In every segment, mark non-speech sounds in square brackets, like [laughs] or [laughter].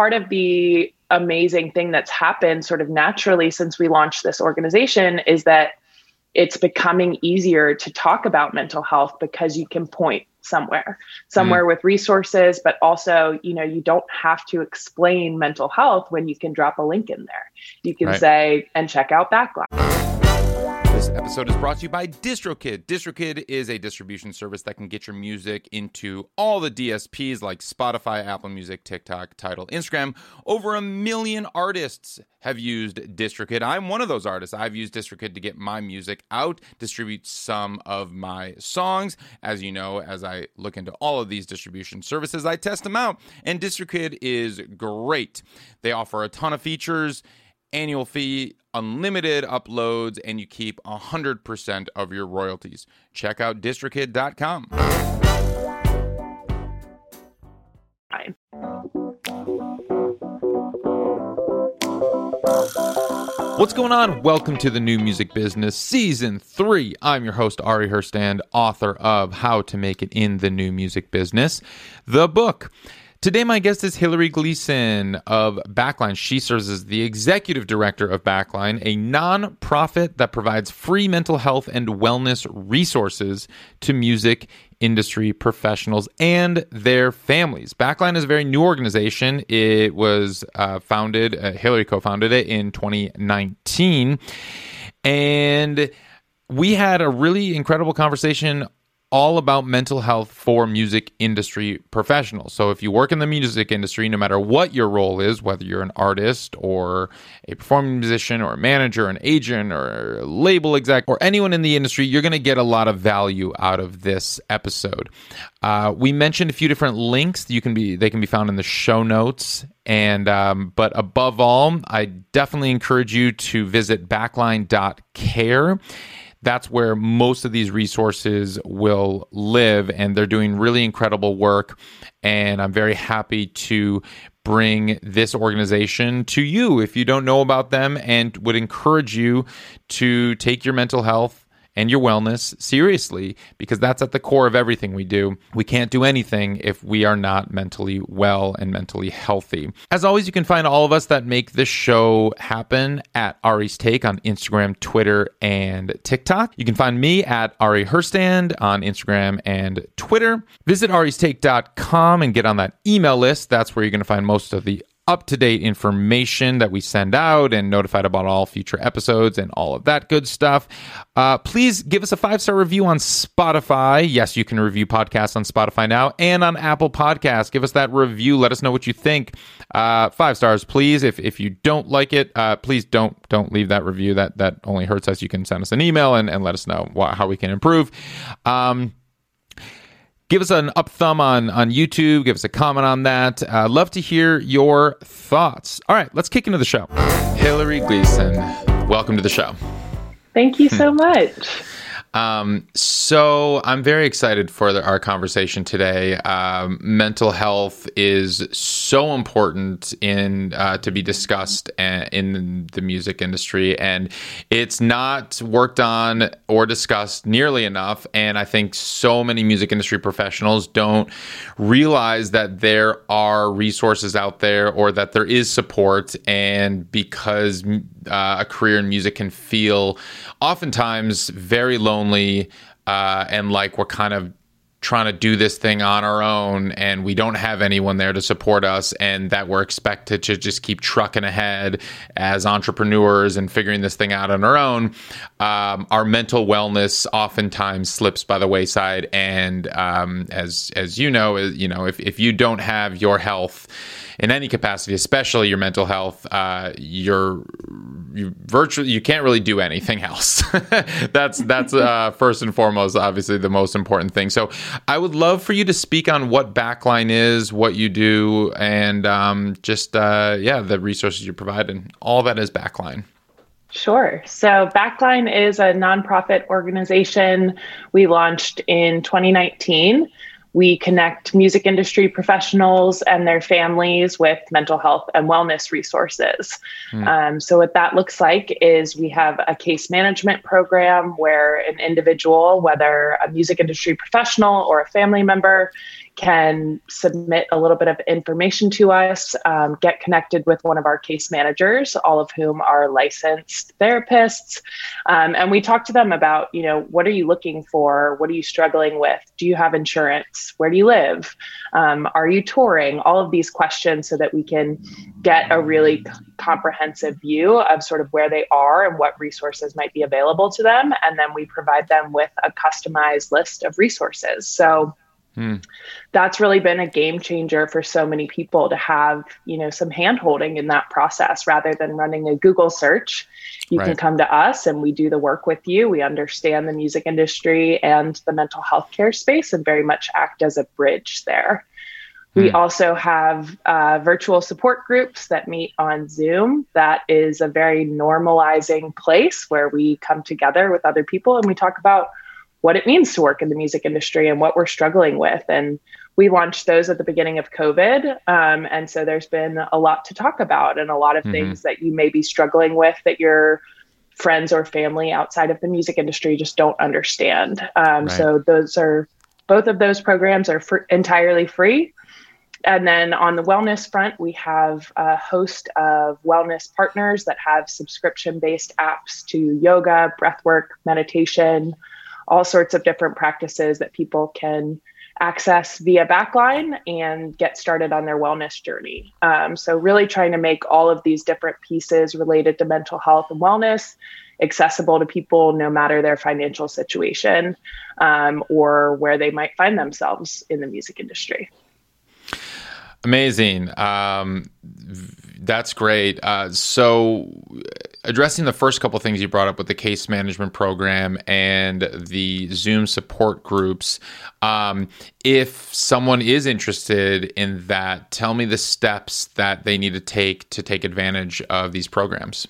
part of the amazing thing that's happened sort of naturally since we launched this organization is that it's becoming easier to talk about mental health because you can point somewhere somewhere mm. with resources but also you know you don't have to explain mental health when you can drop a link in there you can right. say and check out backline this episode is brought to you by DistroKid. DistroKid is a distribution service that can get your music into all the DSPs like Spotify, Apple Music, TikTok, Tidal, Instagram. Over a million artists have used DistroKid. I'm one of those artists. I've used DistroKid to get my music out, distribute some of my songs. As you know, as I look into all of these distribution services, I test them out. And DistroKid is great. They offer a ton of features annual fee, unlimited uploads, and you keep 100% of your royalties. Check out distrokid.com. What's going on? Welcome to the New Music Business Season 3. I'm your host, Ari Herstand, author of How to Make It in the New Music Business, the book. Today, my guest is Hilary Gleason of Backline. She serves as the executive director of Backline, a nonprofit that provides free mental health and wellness resources to music industry professionals and their families. Backline is a very new organization. It was uh, founded, uh, Hilary co founded it in 2019. And we had a really incredible conversation all about mental health for music industry professionals. So, if you work in the music industry, no matter what your role is, whether you're an artist or a performing musician or a manager, an agent or a label exec or anyone in the industry, you're going to get a lot of value out of this episode. Uh, we mentioned a few different links. You can be they can be found in the show notes. And um, but above all, I definitely encourage you to visit backline.care that's where most of these resources will live. And they're doing really incredible work. And I'm very happy to bring this organization to you if you don't know about them and would encourage you to take your mental health and your wellness seriously because that's at the core of everything we do. We can't do anything if we are not mentally well and mentally healthy. As always, you can find all of us that make this show happen at Ari's Take on Instagram, Twitter, and TikTok. You can find me at Ari Herstand on Instagram and Twitter. Visit aristake.com and get on that email list. That's where you're going to find most of the up to date information that we send out and notified about all future episodes and all of that good stuff. Uh, please give us a five star review on Spotify. Yes, you can review podcasts on Spotify now and on Apple Podcasts. Give us that review. Let us know what you think. Uh, five stars, please. If if you don't like it, uh, please don't don't leave that review. That that only hurts us. You can send us an email and, and let us know how we can improve. Um, give us an up thumb on on YouTube. Give us a comment on that. Uh, love to hear your thoughts. All right, let's kick into the show. Hilary Gleason, welcome to the show. Thank you so much. Um, so I'm very excited for the, our conversation today. Um, mental health is so important in uh, to be discussed in the music industry, and it's not worked on or discussed nearly enough. And I think so many music industry professionals don't realize that there are resources out there or that there is support. And because uh, a career in music can feel oftentimes very lonely uh, and like we're kind of trying to do this thing on our own and we don't have anyone there to support us and that we're expected to just keep trucking ahead as entrepreneurs and figuring this thing out on our own. Um, our mental wellness oftentimes slips by the wayside and um, as as you know you know if, if you don't have your health in any capacity, especially your mental health, uh, you're you virtually you can't really do anything [laughs] else. that's that's uh, first and foremost, obviously the most important thing. So I would love for you to speak on what Backline is, what you do, and um, just uh, yeah, the resources you provide, and all that is Backline. Sure. So Backline is a nonprofit organization we launched in 2019. We connect music industry professionals and their families with mental health and wellness resources. Mm. Um, so, what that looks like is we have a case management program where an individual, whether a music industry professional or a family member, can submit a little bit of information to us, um, get connected with one of our case managers, all of whom are licensed therapists. Um, and we talk to them about, you know, what are you looking for? What are you struggling with? Do you have insurance? Where do you live? Um, are you touring? All of these questions so that we can get a really comprehensive view of sort of where they are and what resources might be available to them. And then we provide them with a customized list of resources. So Hmm. That's really been a game changer for so many people to have, you know, some hand holding in that process rather than running a Google search. You right. can come to us and we do the work with you. We understand the music industry and the mental health care space and very much act as a bridge there. We hmm. also have uh, virtual support groups that meet on Zoom. That is a very normalizing place where we come together with other people and we talk about what it means to work in the music industry and what we're struggling with. And we launched those at the beginning of COVID. Um, and so there's been a lot to talk about and a lot of mm-hmm. things that you may be struggling with that your friends or family outside of the music industry just don't understand. Um, right. So those are both of those programs are fr- entirely free. And then on the wellness front, we have a host of wellness partners that have subscription based apps to yoga, breathwork, meditation, all sorts of different practices that people can access via Backline and get started on their wellness journey. Um, so, really trying to make all of these different pieces related to mental health and wellness accessible to people no matter their financial situation um, or where they might find themselves in the music industry. Amazing. Um, that's great. Uh, so, addressing the first couple things you brought up with the case management program and the Zoom support groups, um, if someone is interested in that, tell me the steps that they need to take to take advantage of these programs.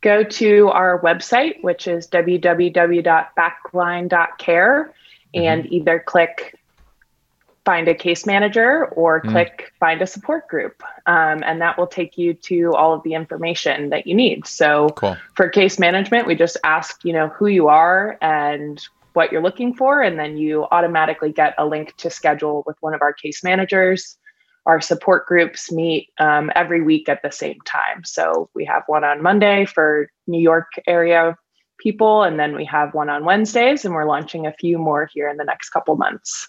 Go to our website, which is www.backline.care, mm-hmm. and either click find a case manager or mm. click find a support group. Um, and that will take you to all of the information that you need. So cool. for case management, we just ask, you know, who you are and what you're looking for. And then you automatically get a link to schedule with one of our case managers. Our support groups meet um, every week at the same time. So we have one on Monday for New York area people, and then we have one on Wednesdays, and we're launching a few more here in the next couple months.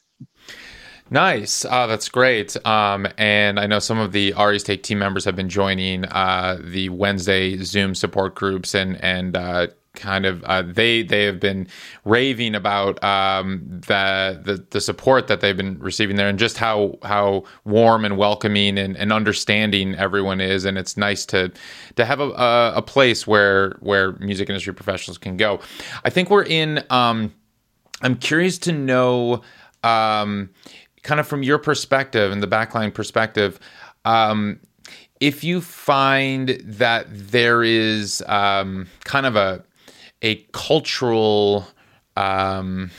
Nice. Uh, that's great. Um, and I know some of the Ari's Take team members have been joining uh, the Wednesday Zoom support groups and and uh, kind of uh, they they have been raving about um, the, the, the support that they've been receiving there and just how how warm and welcoming and, and understanding everyone is and it's nice to to have a, a, a place where where music industry professionals can go. I think we're in. Um, I'm curious to know. Kind of from your perspective and the backline perspective, um, if you find that there is um, kind of a a cultural um,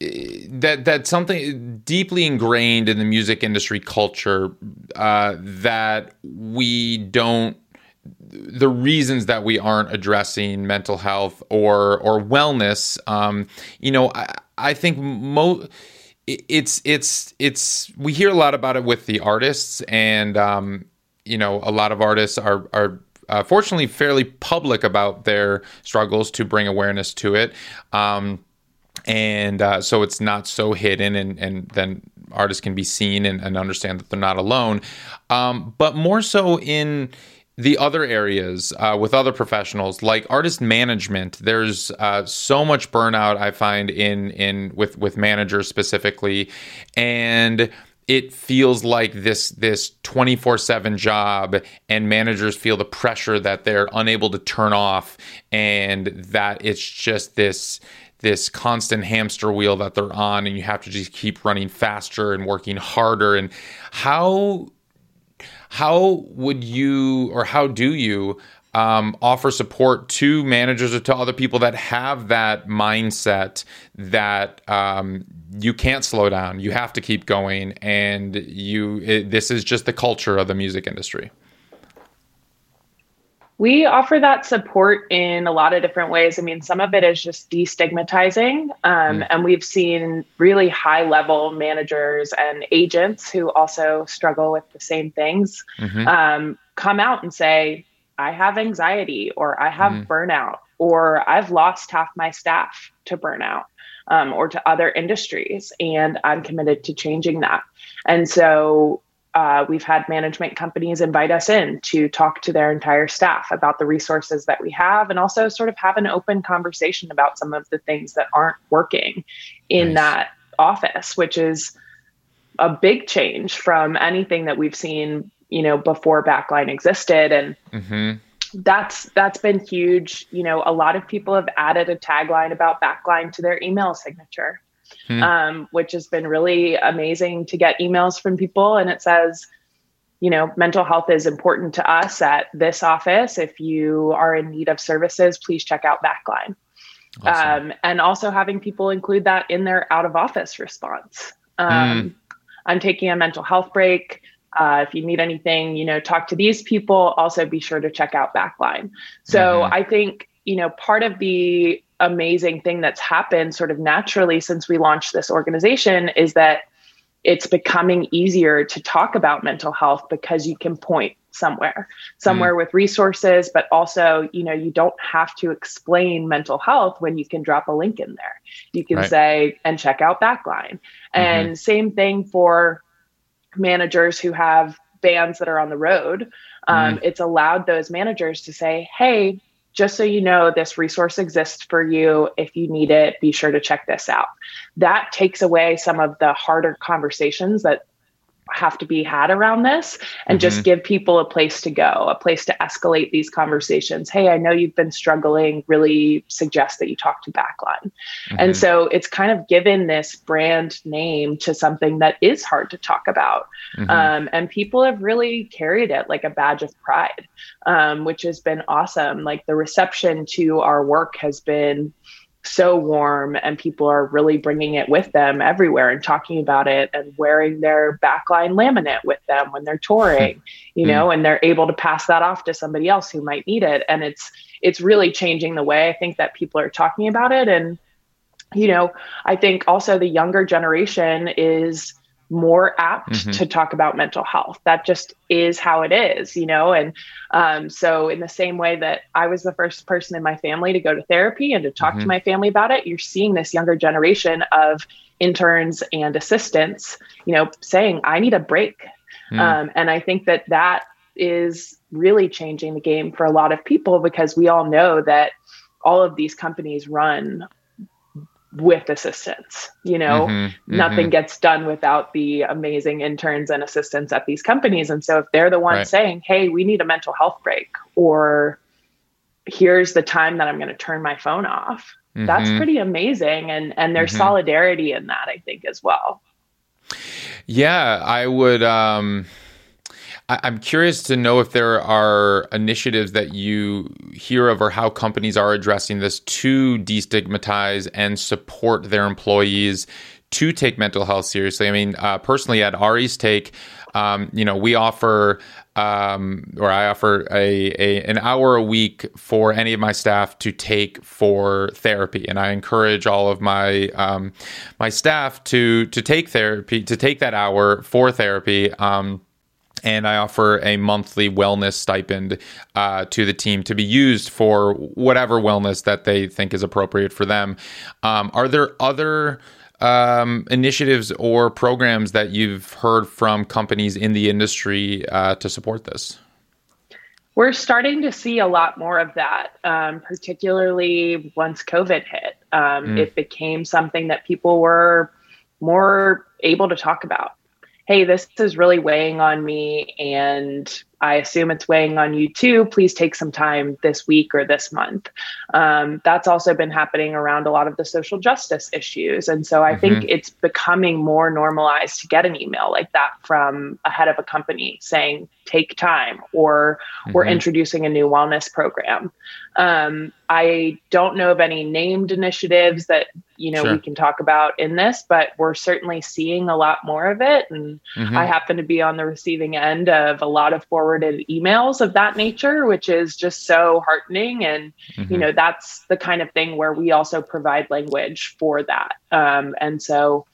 that that something deeply ingrained in the music industry culture uh, that we don't the reasons that we aren't addressing mental health or or wellness um, you know I, I think most it's it's it's we hear a lot about it with the artists and um, you know a lot of artists are are uh, fortunately fairly public about their struggles to bring awareness to it. Um, and uh, so it's not so hidden and and then artists can be seen and, and understand that they're not alone. Um, but more so in the other areas uh, with other professionals like artist management there's uh, so much burnout i find in in with with managers specifically. And it feels like this this 24/7 job and managers feel the pressure that they're unable to turn off. And that it's just this this constant hamster wheel that they're on and you have to just keep running faster and working harder. And how how would you or how do you um, offer support to managers or to other people that have that mindset that um, you can't slow down, you have to keep going, and you it, this is just the culture of the music industry. We offer that support in a lot of different ways. I mean, some of it is just destigmatizing. Um, mm. And we've seen really high level managers and agents who also struggle with the same things mm-hmm. um, come out and say, I have anxiety or I have mm. burnout or I've lost half my staff to burnout um, or to other industries. And I'm committed to changing that. And so uh, we've had management companies invite us in to talk to their entire staff about the resources that we have and also sort of have an open conversation about some of the things that aren't working in nice. that office, which is a big change from anything that we've seen, you know, before Backline existed. And mm-hmm. that's that's been huge. You know, a lot of people have added a tagline about Backline to their email signature hmm. um, which has been really amazing to get emails from people. And it says, you know, mental health is important to us at this office. If you are in need of services, please check out Backline. Awesome. Um, and also having people include that in their out of office response. Um, hmm. I'm taking a mental health break. Uh, if you need anything, you know, talk to these people. Also, be sure to check out Backline. So mm-hmm. I think, you know, part of the amazing thing that's happened sort of naturally since we launched this organization is that it's becoming easier to talk about mental health because you can point somewhere somewhere mm. with resources but also you know you don't have to explain mental health when you can drop a link in there you can right. say and check out backline mm-hmm. and same thing for managers who have bands that are on the road um, mm. it's allowed those managers to say hey just so you know, this resource exists for you. If you need it, be sure to check this out. That takes away some of the harder conversations that have to be had around this and mm-hmm. just give people a place to go, a place to escalate these conversations. Hey, I know you've been struggling, really suggest that you talk to Backline. Mm-hmm. And so it's kind of given this brand name to something that is hard to talk about. Mm-hmm. Um, and people have really carried it like a badge of pride, um, which has been awesome. Like the reception to our work has been so warm and people are really bringing it with them everywhere and talking about it and wearing their backline laminate with them when they're touring [laughs] you know mm. and they're able to pass that off to somebody else who might need it and it's it's really changing the way i think that people are talking about it and you know i think also the younger generation is more apt mm-hmm. to talk about mental health. That just is how it is, you know? And um, so, in the same way that I was the first person in my family to go to therapy and to talk mm-hmm. to my family about it, you're seeing this younger generation of interns and assistants, you know, saying, I need a break. Mm. Um, and I think that that is really changing the game for a lot of people because we all know that all of these companies run with assistance you know mm-hmm, mm-hmm. nothing gets done without the amazing interns and assistants at these companies and so if they're the ones right. saying hey we need a mental health break or here's the time that i'm going to turn my phone off mm-hmm. that's pretty amazing and and there's mm-hmm. solidarity in that i think as well yeah i would um I'm curious to know if there are initiatives that you hear of or how companies are addressing this to destigmatize and support their employees to take mental health seriously. I mean, uh, personally, at Ari's Take, um, you know, we offer um, or I offer a, a, an hour a week for any of my staff to take for therapy, and I encourage all of my um, my staff to to take therapy to take that hour for therapy. Um, and I offer a monthly wellness stipend uh, to the team to be used for whatever wellness that they think is appropriate for them. Um, are there other um, initiatives or programs that you've heard from companies in the industry uh, to support this? We're starting to see a lot more of that, um, particularly once COVID hit. Um, mm. It became something that people were more able to talk about hey, this is really weighing on me and I assume it's weighing on you too. Please take some time this week or this month. Um, that's also been happening around a lot of the social justice issues. And so I mm-hmm. think it's becoming more normalized to get an email like that from a head of a company saying, take time, or mm-hmm. we're introducing a new wellness program. Um, I don't know of any named initiatives that you know sure. we can talk about in this, but we're certainly seeing a lot more of it. And mm-hmm. I happen to be on the receiving end of a lot of forwarded emails of that nature, which is just so heartening. And, mm-hmm. you know, that's the kind of thing where we also provide language for that. Um, and so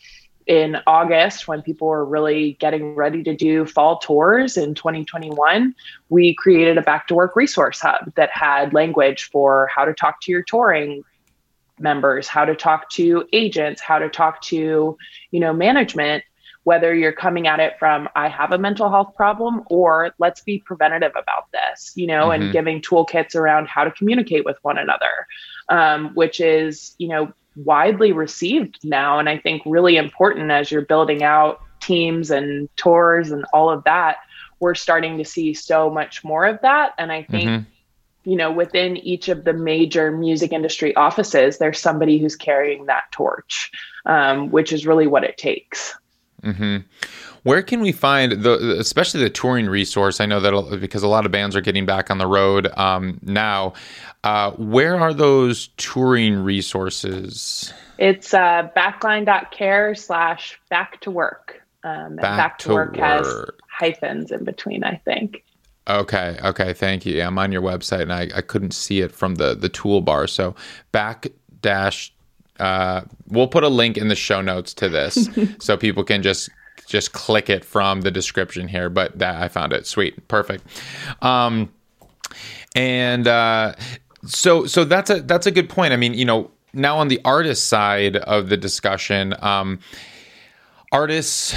in August, when people were really getting ready to do fall tours in 2021, we created a back to work resource hub that had language for how to talk to your touring members, how to talk to agents, how to talk to, you know, management whether you're coming at it from I have a mental health problem or let's be preventative about this, you know, mm-hmm. and giving toolkits around how to communicate with one another, um, which is, you know, widely received now. And I think really important as you're building out teams and tours and all of that. We're starting to see so much more of that. And I think. Mm-hmm you know, within each of the major music industry offices, there's somebody who's carrying that torch, um, which is really what it takes. Mm-hmm. Where can we find the, especially the touring resource? I know that because a lot of bands are getting back on the road um, now. Uh, where are those touring resources? It's uh, backline.care slash back to work. Um, back, back, to, work, work has hyphens in between, I think. Okay. Okay. Thank you. Yeah, I'm on your website and I, I couldn't see it from the the toolbar. So back dash uh, we'll put a link in the show notes to this [laughs] so people can just just click it from the description here. But that I found it sweet, perfect. Um, and uh, so so that's a that's a good point. I mean, you know, now on the artist side of the discussion. Um, artists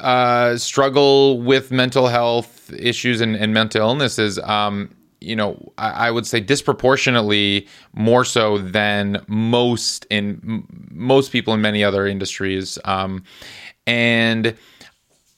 uh, struggle with mental health issues and, and mental illnesses. Um, you know, I, I, would say disproportionately more so than most in m- most people in many other industries. Um, and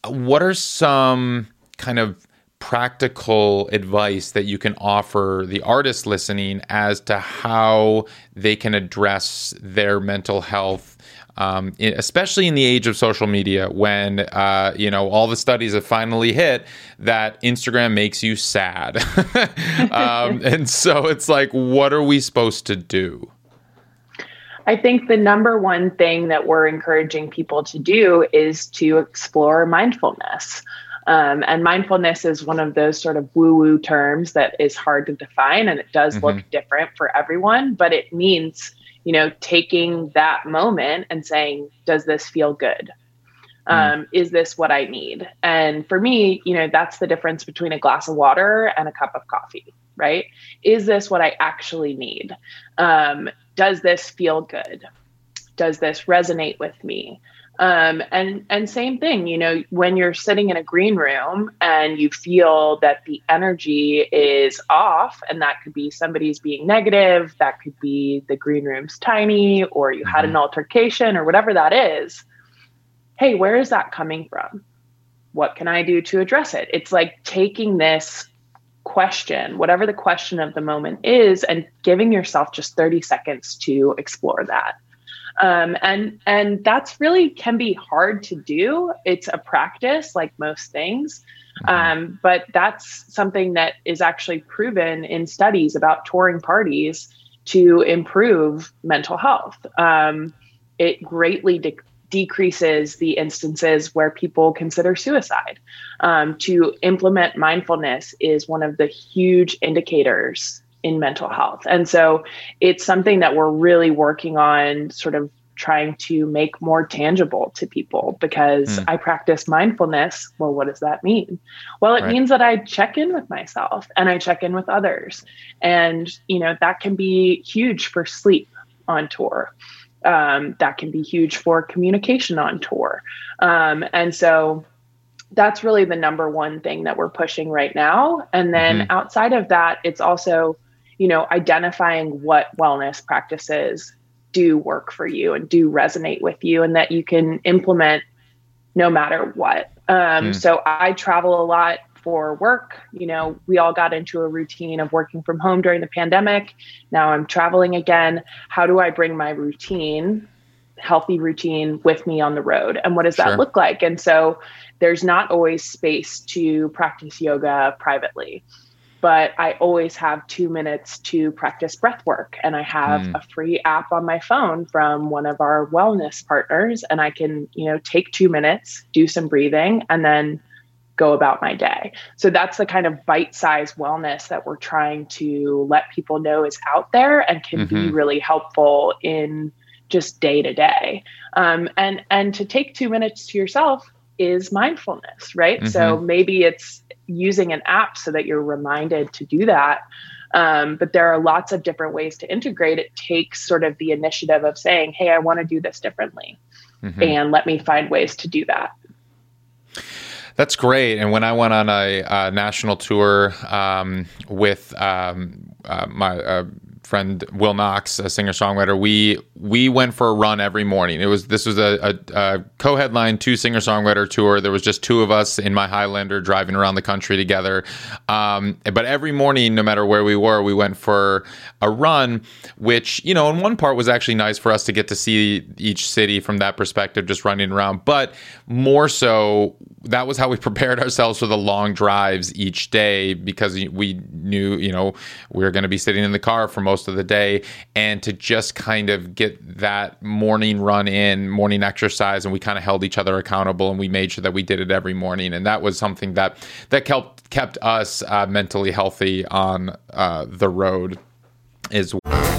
what are some kind of practical advice that you can offer the artists listening as to how they can address their mental health um, especially in the age of social media when uh, you know all the studies have finally hit that instagram makes you sad [laughs] um, [laughs] and so it's like what are we supposed to do I think the number one thing that we're encouraging people to do is to explore mindfulness. Um, and mindfulness is one of those sort of woo woo terms that is hard to define and it does mm-hmm. look different for everyone, but it means you know, taking that moment and saying, does this feel good? Um, is this what I need? And for me, you know, that's the difference between a glass of water and a cup of coffee, right? Is this what I actually need? Um, does this feel good? Does this resonate with me? Um, and and same thing, you know, when you're sitting in a green room and you feel that the energy is off, and that could be somebody's being negative, that could be the green room's tiny, or you had an mm-hmm. altercation, or whatever that is. Hey, where is that coming from? What can I do to address it? It's like taking this question, whatever the question of the moment is, and giving yourself just 30 seconds to explore that um, and and that's really can be hard to do. It's a practice like most things. Um, but that's something that is actually proven in studies about touring parties to improve mental health. Um, it greatly de- decreases the instances where people consider suicide. Um, to implement mindfulness is one of the huge indicators in mental health. And so it's something that we're really working on sort of trying to make more tangible to people because mm. I practice mindfulness. Well, what does that mean? Well, it right. means that I check in with myself and I check in with others. And, you know, that can be huge for sleep on tour. Um, that can be huge for communication on tour. Um, and so that's really the number one thing that we're pushing right now. And then mm-hmm. outside of that, it's also you know, identifying what wellness practices do work for you and do resonate with you and that you can implement no matter what. Um, mm. So I travel a lot for work. You know, we all got into a routine of working from home during the pandemic. Now I'm traveling again. How do I bring my routine, healthy routine, with me on the road? And what does sure. that look like? And so there's not always space to practice yoga privately but I always have two minutes to practice breath work. And I have mm. a free app on my phone from one of our wellness partners. And I can, you know, take two minutes, do some breathing, and then go about my day. So that's the kind of bite sized wellness that we're trying to let people know is out there and can mm-hmm. be really helpful in just day to day. Um, and and to take two minutes to yourself is mindfulness, right? Mm-hmm. So maybe it's using an app so that you're reminded to do that. Um, but there are lots of different ways to integrate. It takes sort of the initiative of saying, "Hey, I want to do this differently," mm-hmm. and let me find ways to do that. That's great. And when I went on a, a national tour um, with um, uh, my uh, friend Will Knox, a singer songwriter, we we went for a run every morning. It was this was a, a, a co-headline two singer songwriter tour. There was just two of us in my Highlander driving around the country together. Um, but every morning, no matter where we were, we went for a run. Which you know, in one part was actually nice for us to get to see each city from that perspective, just running around. But more so, that was how we [laughs] prepared ourselves for the long drives each day because we knew you know we were going to be sitting in the car for most of the day, and to just kind of get that morning run in, morning exercise, and we kind of held each other accountable, and we made sure that we did it every morning, and that was something that that kept kept us uh, mentally healthy on uh, the road as well.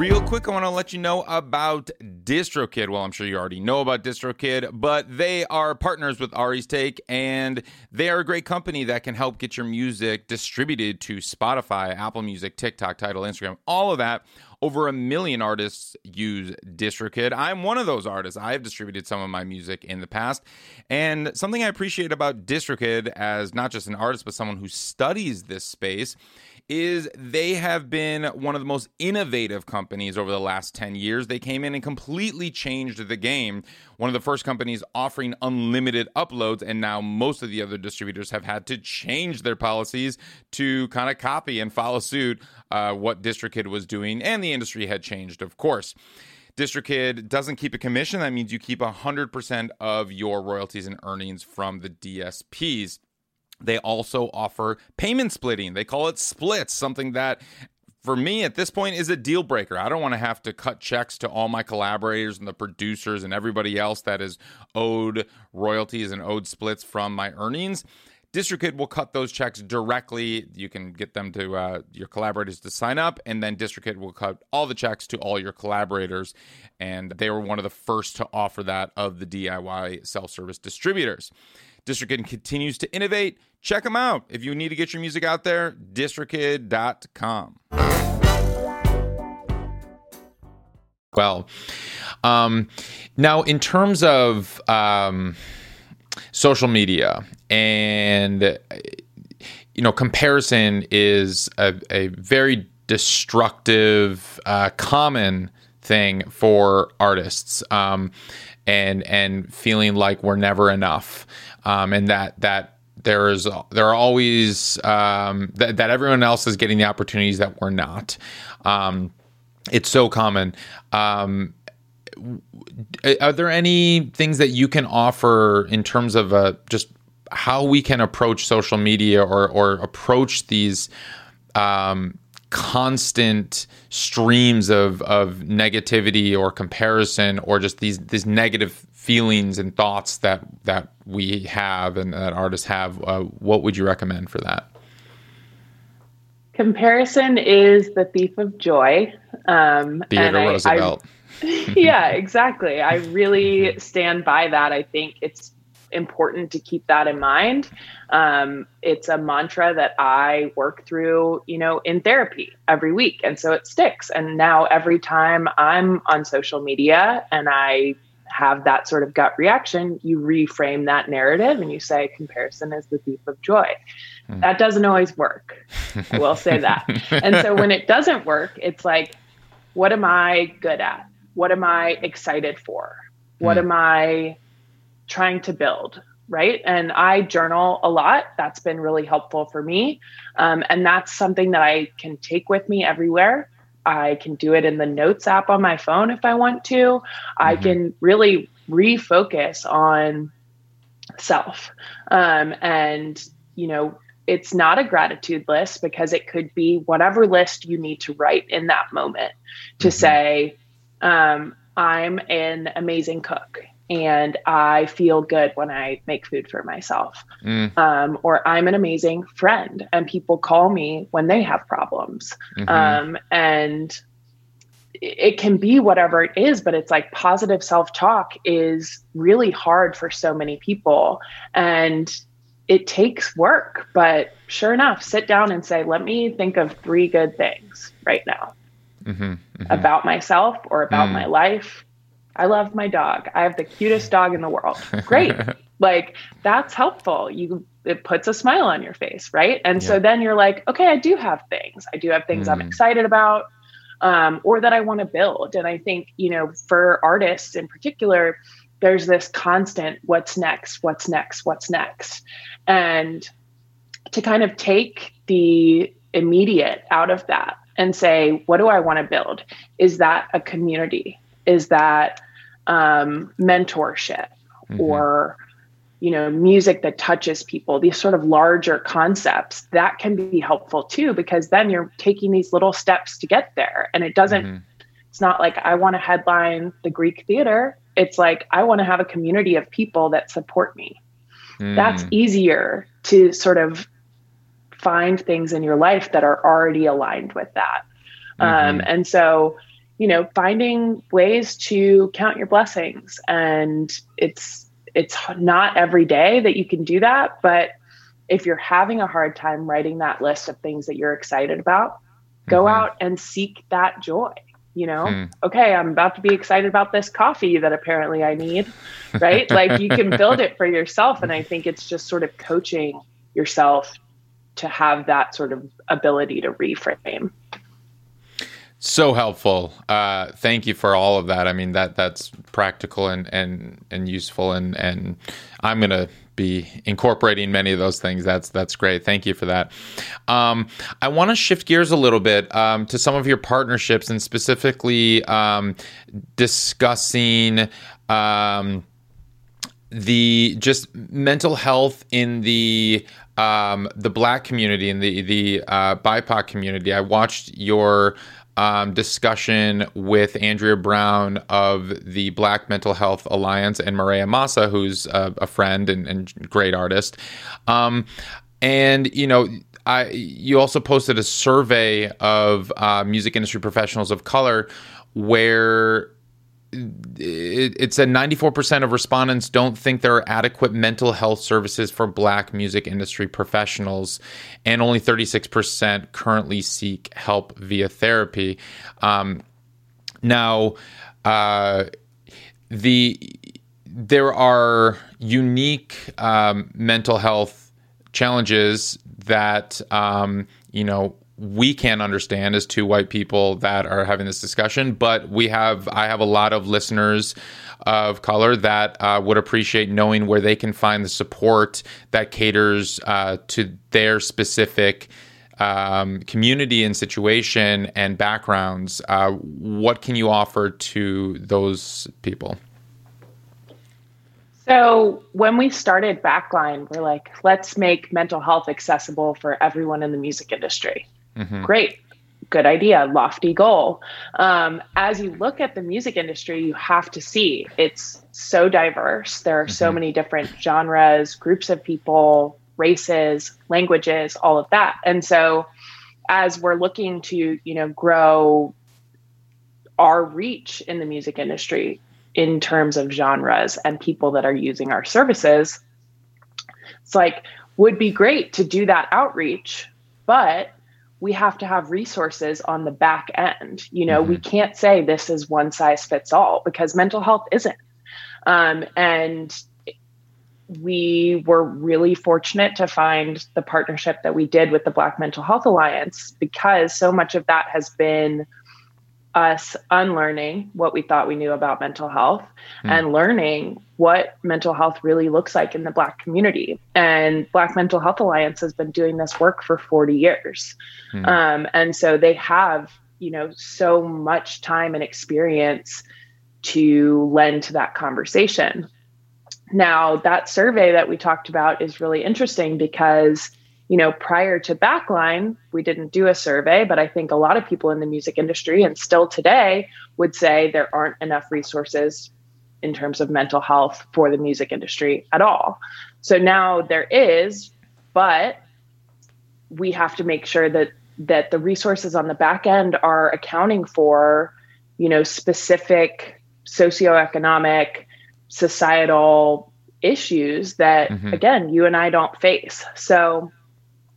Real quick, I want to let you know about DistroKid. Well, I'm sure you already know about DistroKid, but they are partners with Ari's Take, and they are a great company that can help get your music distributed to Spotify, Apple Music, TikTok, Tidal, Instagram, all of that. Over a million artists use DistroKid. I'm one of those artists. I have distributed some of my music in the past. And something I appreciate about DistroKid as not just an artist, but someone who studies this space is they have been one of the most innovative companies over the last 10 years. They came in and completely changed the game. One of the first companies offering unlimited uploads, and now most of the other distributors have had to change their policies to kind of copy and follow suit uh, what DistroKid was doing, and the industry had changed, of course. DistroKid doesn't keep a commission. That means you keep 100% of your royalties and earnings from the DSPs. They also offer payment splitting. They call it splits, something that for me at this point is a deal breaker. I don't want to have to cut checks to all my collaborators and the producers and everybody else that is owed royalties and owed splits from my earnings. DistroKid will cut those checks directly. You can get them to uh, your collaborators to sign up, and then DistroKid will cut all the checks to all your collaborators. And they were one of the first to offer that of the DIY self service distributors. DistroKid continues to innovate. Check them out. If you need to get your music out there, distrokid.com. Well, um, now in terms of um, social media and you know comparison is a, a very destructive uh, common thing for artists um, and and feeling like we're never enough um, and that that there is there are always um, that that everyone else is getting the opportunities that we're not. Um, it's so common. Um, are there any things that you can offer in terms of uh, just how we can approach social media or or approach these um, constant streams of of negativity or comparison or just these these negative feelings and thoughts that that we have and that artists have uh, what would you recommend for that? Comparison is the thief of joy um Theodore and Roosevelt. I, [laughs] yeah exactly. I really [laughs] stand by that. I think it's important to keep that in mind. Um, it's a mantra that I work through, you know, in therapy every week. And so it sticks. And now every time I'm on social media and I have that sort of gut reaction, you reframe that narrative and you say comparison is the thief of joy. Mm. That doesn't always work. I will say that. [laughs] and so when it doesn't work, it's like, what am I good at? What am I excited for? What mm. am I trying to build right? And i journal a lot. That's been really helpful for me. Um, and that's something that i can take with me everywhere. I can do it in the notes app on my phone if i want to. Mm-hmm. i can really refocus on self. Um, and you know it's not a gratitude list because it could be whatever list you need to write in that moment to mm-hmm. say um, i'm an amazing cook and I feel good when I make food for myself. Mm. Um, or I'm an amazing friend and people call me when they have problems. Mm-hmm. Um, and it can be whatever it is, but it's like positive self talk is really hard for so many people. And it takes work, but sure enough, sit down and say, let me think of three good things right now mm-hmm, mm-hmm. about myself or about mm. my life I love my dog. I have the cutest dog in the world. Great. [laughs] like that's helpful. You it puts a smile on your face, right? And yeah. so then you're like, okay, I do have things. I do have things mm. I'm excited about um, or that I want to build. And I think, you know, for artists in particular, there's this constant what's next, what's next, what's next. And to kind of take the immediate out of that and say, what do I want to build? Is that a community? Is that um, mentorship mm-hmm. or you know music that touches people these sort of larger concepts that can be helpful too because then you're taking these little steps to get there and it doesn't mm-hmm. it's not like i want to headline the greek theater it's like i want to have a community of people that support me mm. that's easier to sort of find things in your life that are already aligned with that mm-hmm. um, and so you know finding ways to count your blessings and it's it's not every day that you can do that but if you're having a hard time writing that list of things that you're excited about go mm-hmm. out and seek that joy you know hmm. okay i'm about to be excited about this coffee that apparently i need right [laughs] like you can build it for yourself and i think it's just sort of coaching yourself to have that sort of ability to reframe so helpful. Uh, thank you for all of that. I mean that that's practical and and and useful, and and I'm gonna be incorporating many of those things. That's that's great. Thank you for that. Um, I want to shift gears a little bit um, to some of your partnerships and specifically um, discussing um, the just mental health in the um, the Black community and the the uh, BIPOC community. I watched your um, discussion with Andrea Brown of the Black Mental Health Alliance and Maria Massa, who's a, a friend and, and, great artist. Um, and, you know, I, you also posted a survey of uh, music industry professionals of color where it, it said 94% of respondents don't think there are adequate mental health services for black music industry professionals, and only 36% currently seek help via therapy. Um, now, uh, the there are unique um, mental health challenges that um, you know we can't understand as two white people that are having this discussion, but we have I have a lot of listeners of color that uh, would appreciate knowing where they can find the support that caters uh, to their specific um, community and situation and backgrounds. Uh, what can you offer to those people? So, when we started Backline, we're like, let's make mental health accessible for everyone in the music industry. Mm-hmm. Great. Good idea, lofty goal. Um, as you look at the music industry, you have to see it's so diverse. There are mm-hmm. so many different genres, groups of people, races, languages, all of that. And so, as we're looking to, you know, grow our reach in the music industry in terms of genres and people that are using our services, it's like would be great to do that outreach, but we have to have resources on the back end. You know, mm-hmm. we can't say this is one size fits all because mental health isn't. Um, and we were really fortunate to find the partnership that we did with the Black Mental Health Alliance because so much of that has been us unlearning what we thought we knew about mental health mm. and learning what mental health really looks like in the Black community. And Black Mental Health Alliance has been doing this work for 40 years. Mm. Um, and so they have, you know, so much time and experience to lend to that conversation. Now, that survey that we talked about is really interesting because you know, prior to Backline, we didn't do a survey, but I think a lot of people in the music industry and still today would say there aren't enough resources in terms of mental health for the music industry at all. So now there is, but we have to make sure that that the resources on the back end are accounting for, you know, specific socioeconomic, societal issues that mm-hmm. again, you and I don't face. So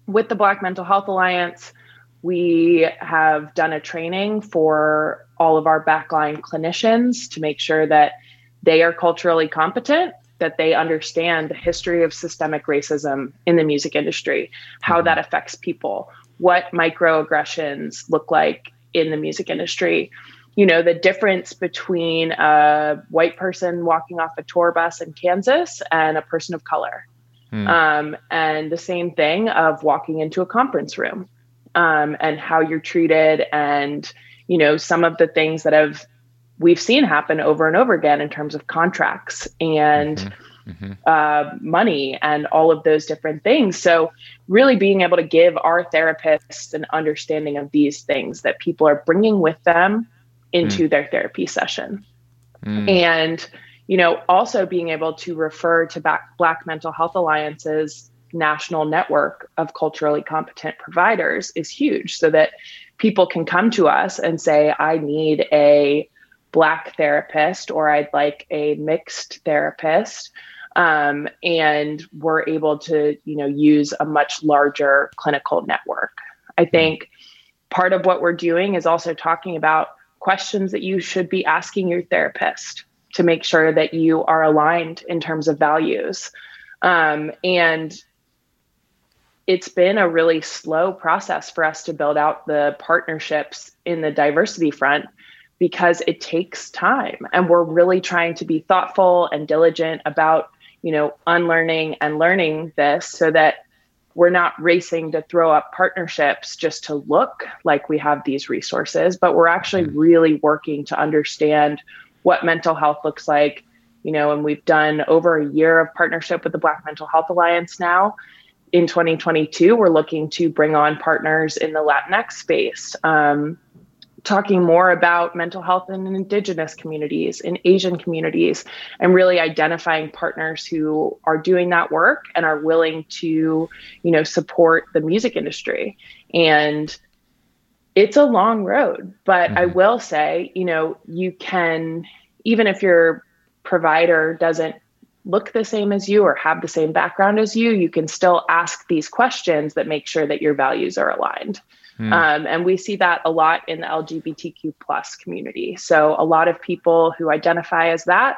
with the Black Mental Health Alliance, we have done a training for all of our backline clinicians to make sure that they are culturally competent, that they understand the history of systemic racism in the music industry, how mm-hmm. that affects people, what microaggressions look like in the music industry. You know, the difference between a white person walking off a tour bus in Kansas and a person of color. Mm. Um, and the same thing of walking into a conference room um, and how you're treated and you know some of the things that have we've seen happen over and over again in terms of contracts and mm-hmm. Mm-hmm. Uh, money and all of those different things so really being able to give our therapists an understanding of these things that people are bringing with them into mm. their therapy session mm. and you know also being able to refer to black mental health alliances national network of culturally competent providers is huge so that people can come to us and say, I need a black therapist or I'd like a mixed therapist. Um, and we're able to, you know, use a much larger clinical network. I think part of what we're doing is also talking about questions that you should be asking your therapist to make sure that you are aligned in terms of values. Um, and it's been a really slow process for us to build out the partnerships in the diversity front because it takes time and we're really trying to be thoughtful and diligent about you know unlearning and learning this so that we're not racing to throw up partnerships just to look like we have these resources but we're actually mm-hmm. really working to understand what mental health looks like you know and we've done over a year of partnership with the black mental health alliance now in 2022, we're looking to bring on partners in the Latinx space, um, talking more about mental health in Indigenous communities, in Asian communities, and really identifying partners who are doing that work and are willing to, you know, support the music industry. And it's a long road, but mm-hmm. I will say, you know, you can, even if your provider doesn't look the same as you or have the same background as you, you can still ask these questions that make sure that your values are aligned. Mm. Um, and we see that a lot in the LGBTQ plus community. So a lot of people who identify as that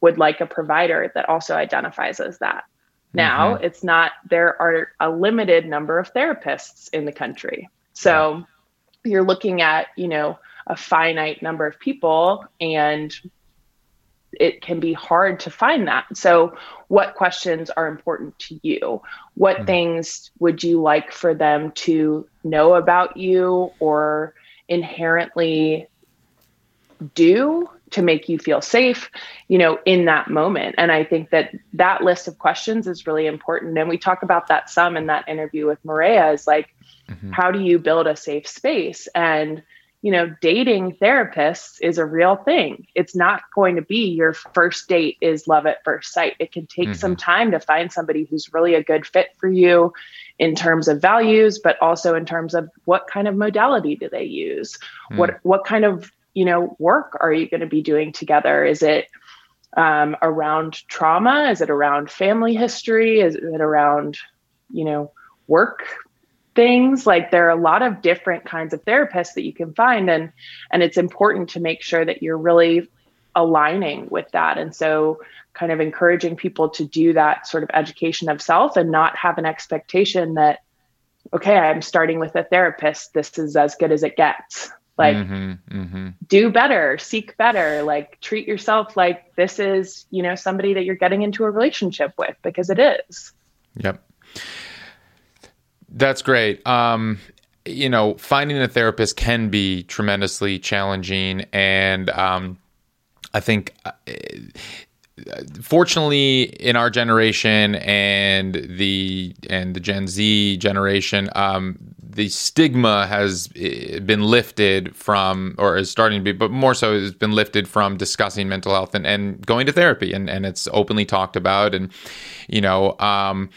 would like a provider that also identifies as that. Now, mm-hmm. it's not, there are a limited number of therapists in the country. So. You're looking at, you know, a finite number of people and it can be hard to find that. So, what questions are important to you? What mm-hmm. things would you like for them to know about you or inherently do to make you feel safe, you know, in that moment? And I think that that list of questions is really important. And we talk about that some in that interview with Maria is like, mm-hmm. how do you build a safe space? And you know, dating therapists is a real thing. It's not going to be your first date is love at first sight. It can take mm-hmm. some time to find somebody who's really a good fit for you in terms of values, but also in terms of what kind of modality do they use? Mm. What what kind of, you know, work are you going to be doing together? Is it um, around trauma? Is it around family history? Is it around, you know, work things like there are a lot of different kinds of therapists that you can find and and it's important to make sure that you're really aligning with that. And so kind of encouraging people to do that sort of education of self and not have an expectation that okay i'm starting with a therapist. This is as good as it gets. Like mm-hmm, mm-hmm. do better seek better like treat yourself like this is you know somebody that you're getting into a relationship with because it is. Yep that's great. Um, you know, finding a therapist can be tremendously challenging, and um, I think. Uh, fortunately in our generation and the and the gen z generation um, the stigma has eh, been lifted from, or is starting to be, but more so has been lifted from discussing mental health and, and going to therapy, and and it's openly talked about, and you know. Um,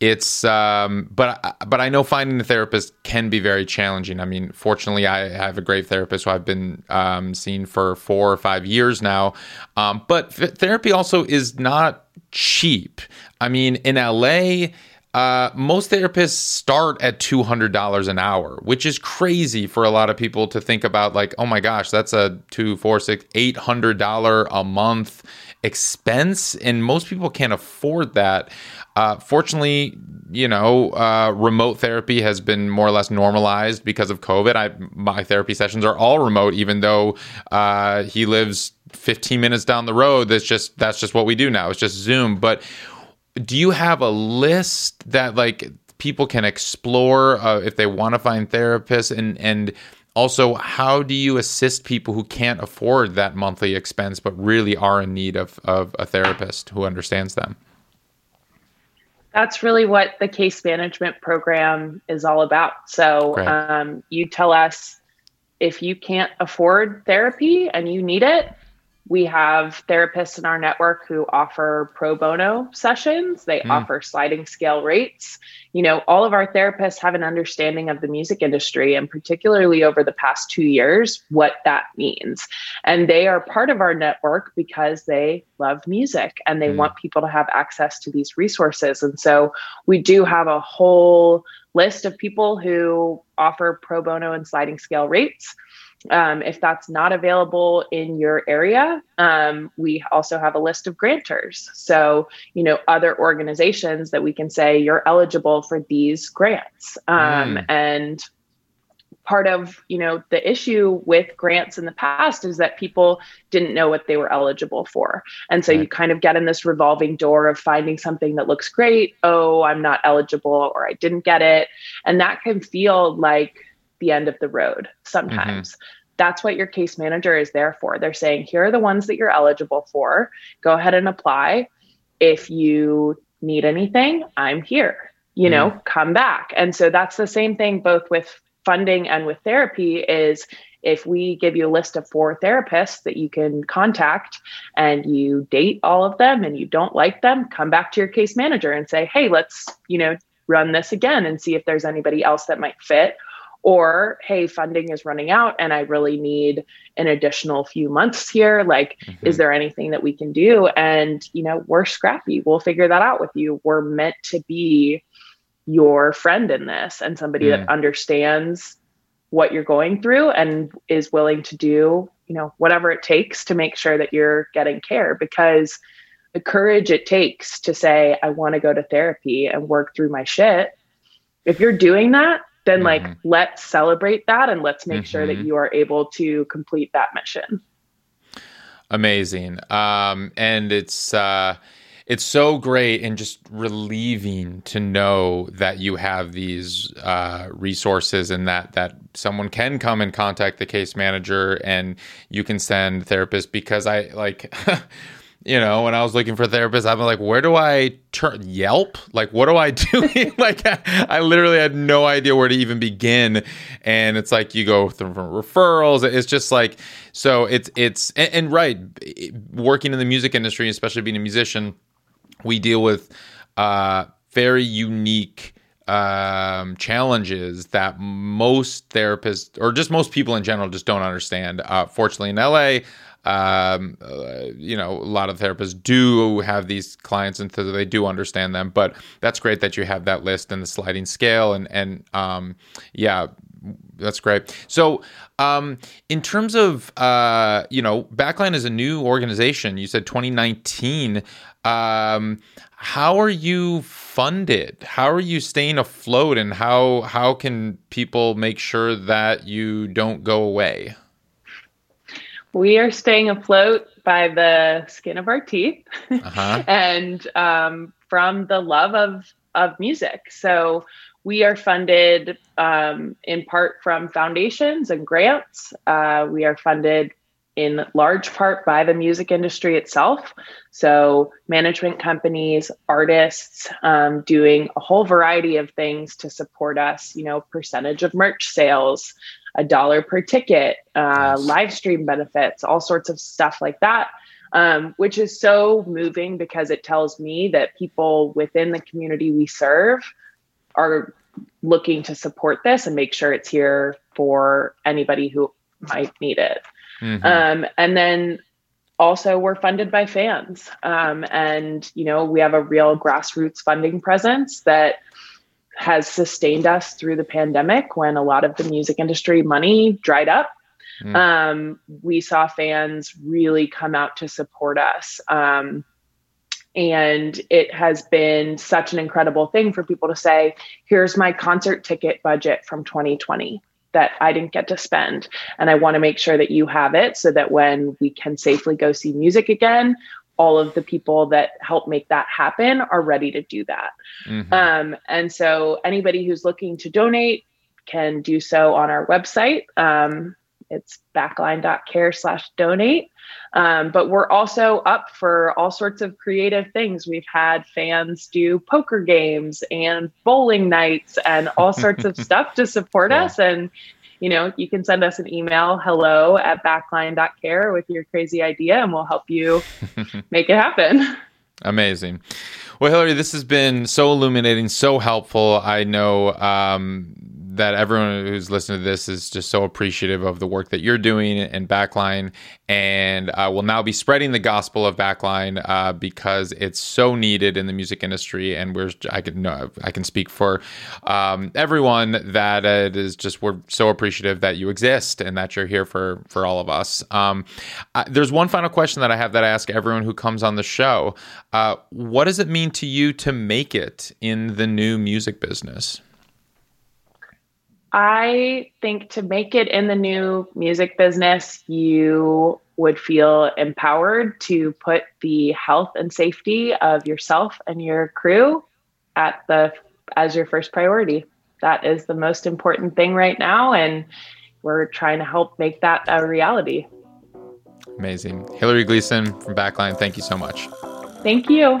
it's um, but but I know finding a therapist can be very challenging. I mean, fortunately, I have a great therapist who I've been um, seeing for four or five years now. Um, but therapy also is not cheap. I mean, in LA, uh, most therapists start at $200 an hour, which is crazy for a lot of people to think about. Like, oh my gosh, that's a two, four, six, eight hundred dollar a month expense, and most people can't afford that. Uh, fortunately, you know, uh, remote therapy has been more or less normalized because of COVID. I, my therapy sessions are all remote, even though uh, he lives 15 minutes down the road. That's just that's just what we do now. It's just Zoom. But do you have a list that like people can explore uh, if they want to find therapists and and also how do you assist people who can't afford that monthly expense but really are in need of, of a therapist who understands them? That's really what the case management program is all about. So um, you tell us if you can't afford therapy and you need it we have therapists in our network who offer pro bono sessions. They mm. offer sliding scale rates. You know, all of our therapists have an understanding of the music industry and particularly over the past 2 years what that means. And they are part of our network because they love music and they mm. want people to have access to these resources. And so we do have a whole list of people who offer pro bono and sliding scale rates. Um, if that's not available in your area, um, we also have a list of grantors. So, you know, other organizations that we can say you're eligible for these grants. Um, mm. And part of you know the issue with grants in the past is that people didn't know what they were eligible for and so right. you kind of get in this revolving door of finding something that looks great oh i'm not eligible or i didn't get it and that can feel like the end of the road sometimes. Mm-hmm. That's what your case manager is there for. They're saying, here are the ones that you're eligible for. Go ahead and apply. If you need anything, I'm here. You know, mm-hmm. come back. And so that's the same thing both with funding and with therapy is if we give you a list of four therapists that you can contact and you date all of them and you don't like them, come back to your case manager and say, "Hey, let's, you know, run this again and see if there's anybody else that might fit or hey funding is running out and i really need an additional few months here like mm-hmm. is there anything that we can do? And you know we're scrappy. We'll figure that out with you. We're meant to be your friend in this and somebody that understands what you're going through and is willing to do you know whatever it takes to make sure that you're getting care because the courage it takes to say i want to go to therapy and work through my shit. If you're doing that then like mm-hmm. let's celebrate that and let's make mm-hmm. sure that mm-hmm. you are able to complete that mission amazing um and it's uh it's so great and just relieving to know that you have these uh, resources and that that someone can come and contact the case manager and you can send therapists because I like [laughs] you know, when I was looking for a therapist, I'm like, where do I turn Yelp? Like, what do I do? [laughs] like, I, I, literally had no idea where to even begin. And it's like you go through referrals. It's just like, so it's, it's, and, and right, working in the music industry, especially being a musician, we deal with uh, very unique um, challenges that most therapists or just most people in general just don't understand. Uh, fortunately, in LA, um, uh, you know, a lot of therapists do have these clients, and so they do understand them. But that's great that you have that list and the sliding scale, and and um, yeah, that's great. So, um, in terms of uh, you know, Backline is a new organization. You said 2019. Um, how are you funded? How are you staying afloat, and how how can people make sure that you don't go away? We are staying afloat by the skin of our teeth uh-huh. [laughs] and um, from the love of, of music. So we are funded um, in part from foundations and grants. Uh, we are funded in large part by the music industry itself. So, management companies, artists um, doing a whole variety of things to support us, you know, percentage of merch sales, a dollar per ticket, uh, live stream benefits, all sorts of stuff like that. Um, which is so moving because it tells me that people within the community we serve are looking to support this and make sure it's here for anybody who might need it. Mm-hmm. Um, and then also we're funded by fans. Um, and, you know, we have a real grassroots funding presence that has sustained us through the pandemic when a lot of the music industry money dried up. Mm. Um, we saw fans really come out to support us. Um, and it has been such an incredible thing for people to say, here's my concert ticket budget from 2020 that I didn't get to spend. And I want to make sure that you have it so that when we can safely go see music again, all of the people that help make that happen are ready to do that. Mm-hmm. Um, and so anybody who's looking to donate can do so on our website. Um, it's backline.care slash donate. Um, but we're also up for all sorts of creative things. We've had fans do poker games and bowling nights and all sorts of [laughs] stuff to support yeah. us. And, you know, you can send us an email, hello at backline.care with your crazy idea, and we'll help you [laughs] make it happen. Amazing. Well, Hilary, this has been so illuminating, so helpful. I know um, that everyone who's listening to this is just so appreciative of the work that you're doing in Backline, and uh, will now be spreading the gospel of Backline uh, because it's so needed in the music industry. And we're I can no, I can speak for um, everyone that it is just we're so appreciative that you exist and that you're here for for all of us. Um, uh, there's one final question that I have that I ask everyone who comes on the show. Uh, what does it mean to you to make it in the new music business? I think to make it in the new music business, you would feel empowered to put the health and safety of yourself and your crew at the as your first priority. That is the most important thing right now and we're trying to help make that a reality. Amazing. Hilary Gleason from Backline, thank you so much. Thank you.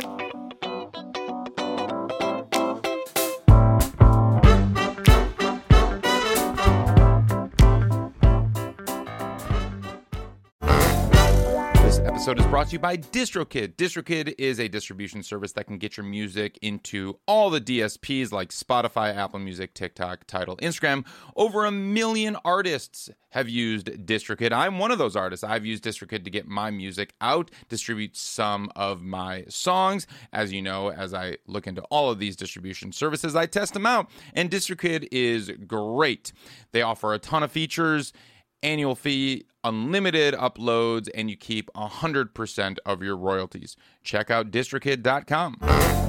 Brought to you by DistroKid. DistroKid is a distribution service that can get your music into all the DSPs like Spotify, Apple Music, TikTok, Tidal, Instagram. Over a million artists have used DistroKid. I'm one of those artists. I've used DistroKid to get my music out, distribute some of my songs. As you know, as I look into all of these distribution services, I test them out. And DistroKid is great. They offer a ton of features annual fee, unlimited uploads, and you keep 100% of your royalties. Check out distrokid.com.